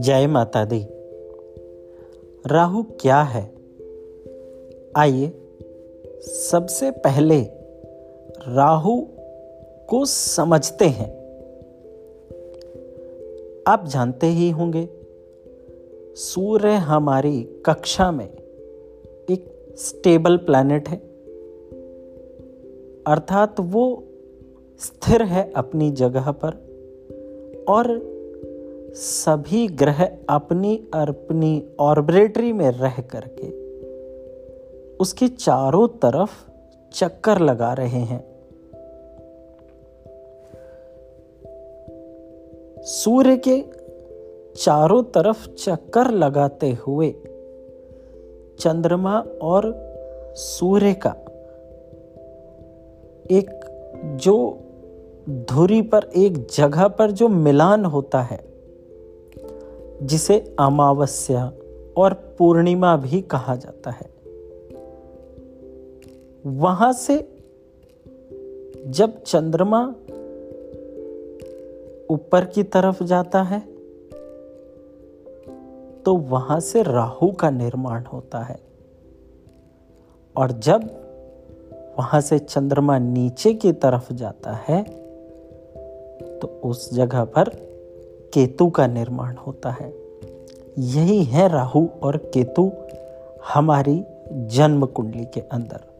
जय माता दी। राहु क्या है? आइए, सबसे पहले राहु को समझते हैं। आप जानते ही होंगे, सूर्य हमारी कक्षा में एक स्टेबल प्लैनेट है। अर्थात वो स्थिर है अपनी जगह पर, और सभी ग्रह अपनी अपनी ऑर्बिटरी में रह करके उसके चारों तरफ़ चक्कर लगा रहे हैं। सूर्य के चारों तरफ़ चक्कर लगाते हुए चंद्रमा और सूर्य का एक जो धुरी पर एक जगह पर जो मिलान होता है, जिसे अमावस्या और पूर्णिमा भी कहा जाता है। वहाँ से जब चंद्रमा ऊपर की तरफ़ जाता है तो वहाँ से राहु का निर्माण होता है। और जब वहाँ से चंद्रमा नीचे की तरफ़ जाता है तो उस जगह पर केतु का निर्माण होता है। यही है राहु और केतु हमारी जन्म कुंडली के अंदर।